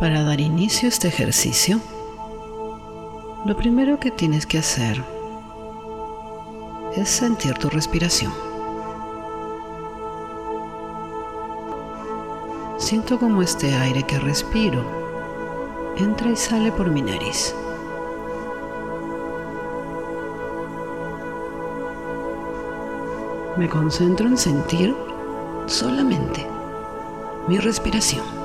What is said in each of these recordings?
Para dar inicio a este ejercicio, lo primero que tienes que hacer es sentir tu respiración. Siento como este aire que respiro entra y sale por mi nariz. Me concentro en sentir solamente mi respiración.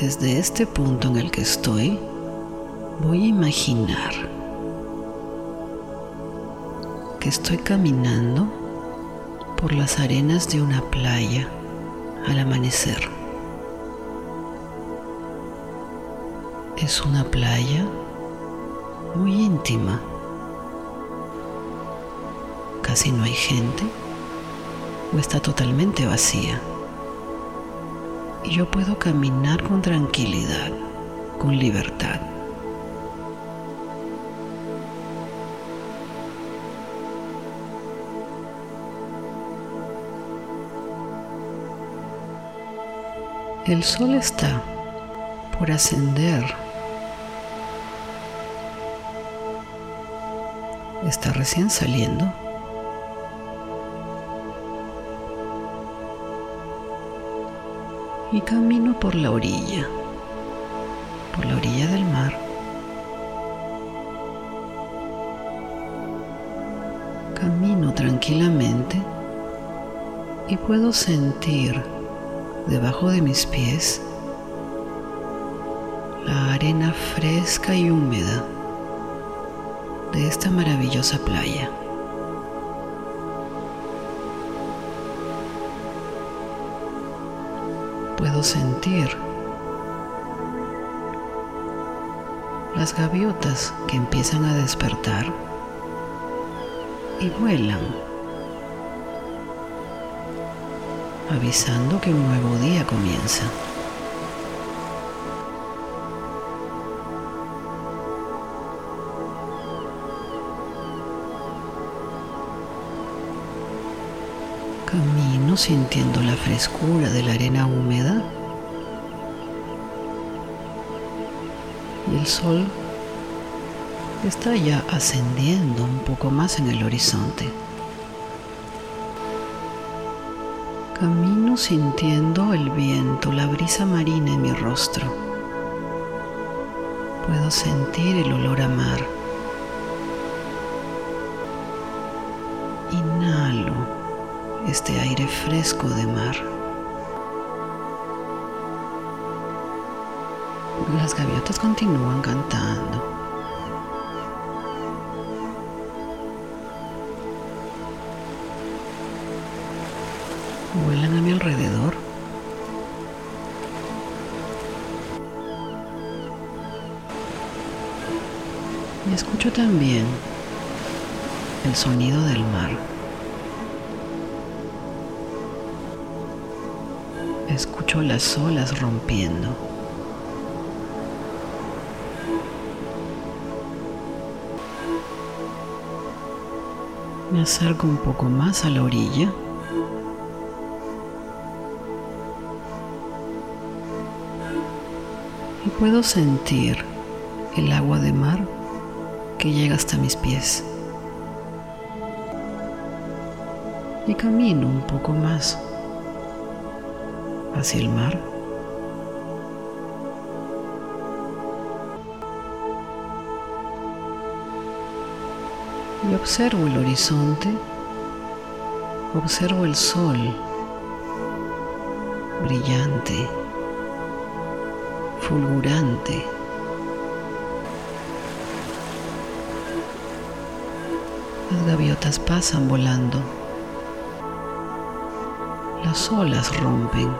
Desde este punto en el que estoy, voy a imaginar que estoy caminando por las arenas de una playa al amanecer. Es una playa muy íntima. Casi no hay gente o está totalmente vacía. Yo puedo caminar con tranquilidad, con libertad. El sol está por ascender. Está recién saliendo. Y camino por la orilla, por la orilla del mar. Camino tranquilamente y puedo sentir debajo de mis pies la arena fresca y húmeda de esta maravillosa playa. Puedo sentir las gaviotas que empiezan a despertar y vuelan avisando que un nuevo día comienza. Sintiendo la frescura de la arena húmeda y el sol está ya ascendiendo un poco más en el horizonte. Camino sintiendo el viento, la brisa marina en mi rostro. Puedo sentir el olor a mar. Inhalo este aire fresco de mar. Las gaviotas continúan cantando. vuelan a mi alrededor. Y escucho también el sonido del mar. Las olas rompiendo. Me acerco un poco más a la orilla. y puedo sentir el agua de mar que llega hasta mis pies. Y camino un poco más hacia el mar. Y observo el horizonte, observo el sol brillante fulgurante. Las gaviotas pasan volando. Las olas rompen,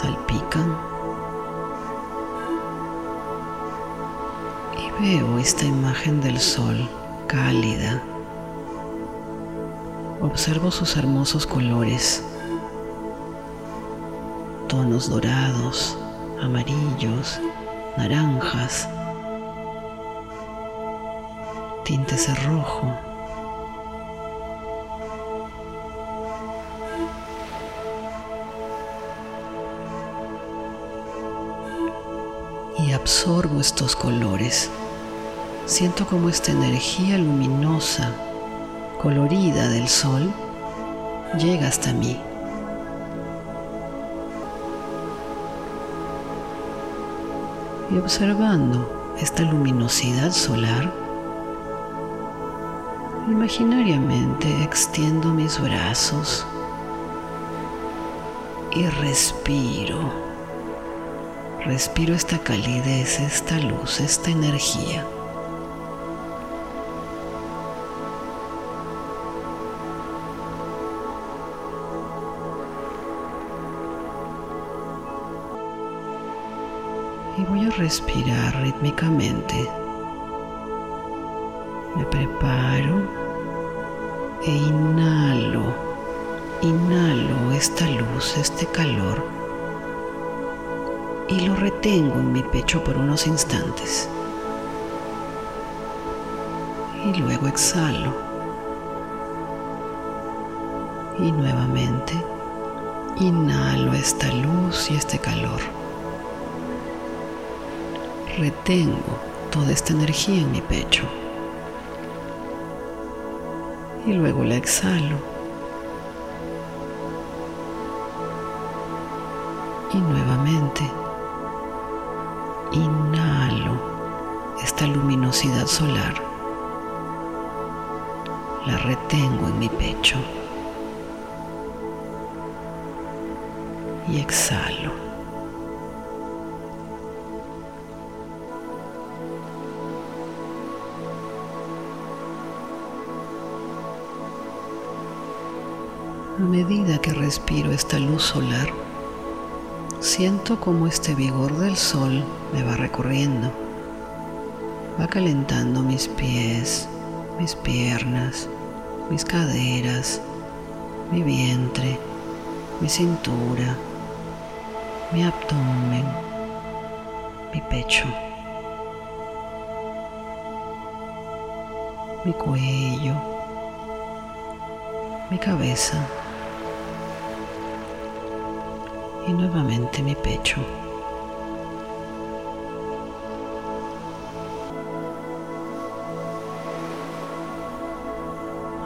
salpican. Y veo esta imagen del sol cálida. Observo sus hermosos colores tonos dorados, amarillos, naranjas, tintes de rojo. Absorbo estos colores. Siento como esta energía luminosa, colorida del sol, llega hasta mí. Y observando esta luminosidad solar, imaginariamente extiendo mis brazos y respiro. Respiro esta calidez, esta luz, esta energía. Y voy a respirar rítmicamente. Me preparo e inhalo, inhalo esta luz, este calor y lo retengo en mi pecho por unos instantes. Y luego exhalo. Y nuevamente inhalo esta luz y este calor. Retengo toda esta energía en mi pecho. Y luego la exhalo. Y nuevamente Inhalo esta luminosidad solar. La retengo en mi pecho. Y exhalo. A medida que respiro esta luz solar, Siento como este vigor del sol me va recorriendo, va calentando mis pies, mis piernas, mis caderas, mi vientre, mi cintura, mi abdomen, mi pecho, mi cuello, mi cabeza y nuevamente mi pecho.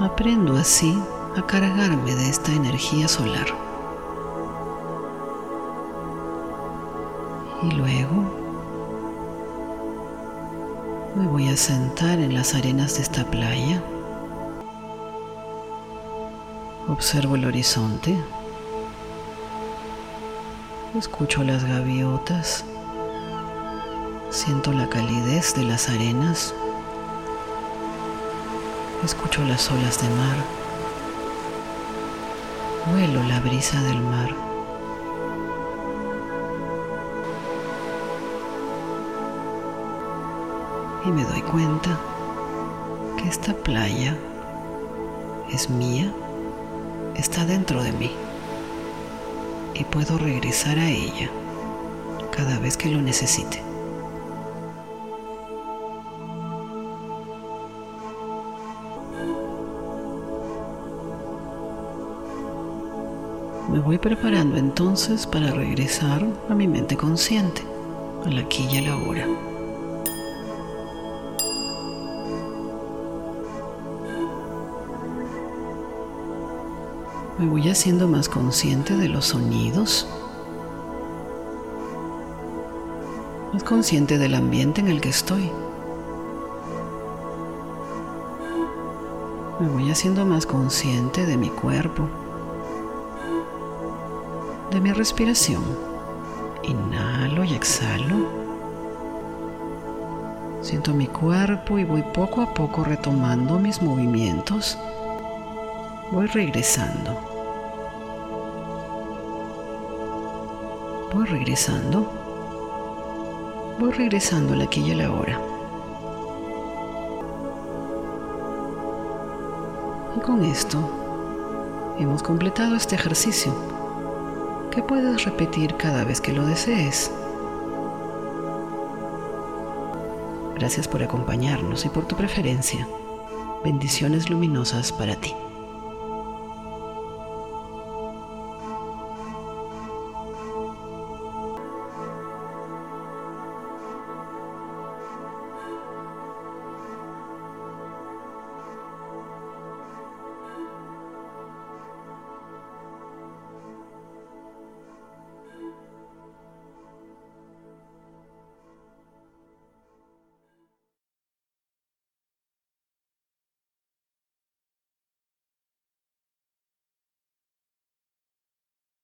Aprendo así a cargarme de esta energía solar. Y luego me voy a sentar en las arenas de esta playa. Observo el horizonte. Escucho las gaviotas, siento la calidez de las arenas, escucho las olas de mar, huelo la brisa del mar. Y me doy cuenta que esta playa es mía, está dentro de mí puedo regresar a ella cada vez que lo necesite. Me voy preparando entonces para regresar a mi mente consciente, a aquí y a la hora. Me voy haciendo más consciente de los sonidos, más consciente del ambiente en el que estoy. Me voy haciendo más consciente de mi cuerpo, de mi respiración. Inhalo y exhalo. Siento mi cuerpo y voy poco a poco retomando mis movimientos. Voy regresando. Voy regresando. Voy regresando a la aquí y a la hora. Y con esto hemos completado este ejercicio que puedes repetir cada vez que lo desees. Gracias por acompañarnos y por tu preferencia. Bendiciones luminosas para ti.